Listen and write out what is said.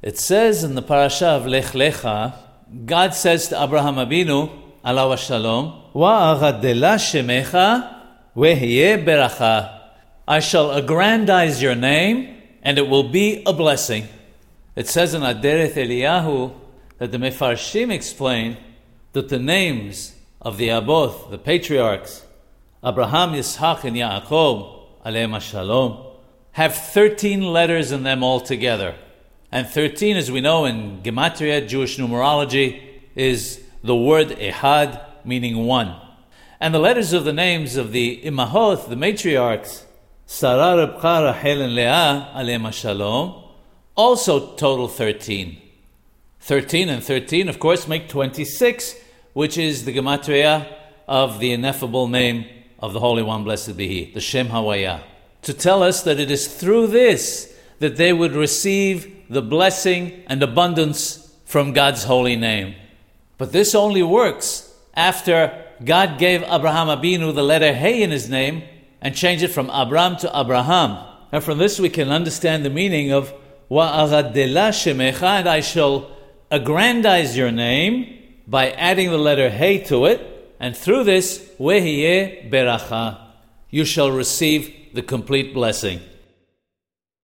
It says in the parasha of Lech Lecha, God says to Abraham Abinu, alav shalom, Wa'agadela shemecha vehiye beracha. I shall aggrandize your name, and it will be a blessing. It says in Adereth Eliyahu that the Mefarshim explain that the names of the Aboth, the patriarchs, Abraham, Yitzhak, and Yaakov, alayhim shalom, have 13 letters in them altogether. And 13, as we know in Gematria, Jewish numerology, is the word Ehad, meaning one. And the letters of the names of the Imahot, the matriarchs, Sarah, Ribcha, Rachel, and Leah, alayhim shalom, also total 13. 13 and 13, of course, make 26, which is the gematria of the ineffable name of the Holy One, blessed be He, the Shem Hawaya, to tell us that it is through this that they would receive the blessing and abundance from God's holy name. But this only works after God gave Abraham Abinu the letter Hey in his name and changed it from Abram to Abraham. And from this we can understand the meaning of Wa'agadela shemecha, and I shall aggrandize your name by adding the letter Hey to it, and through this, Wehiye beracha, you shall receive the complete blessing.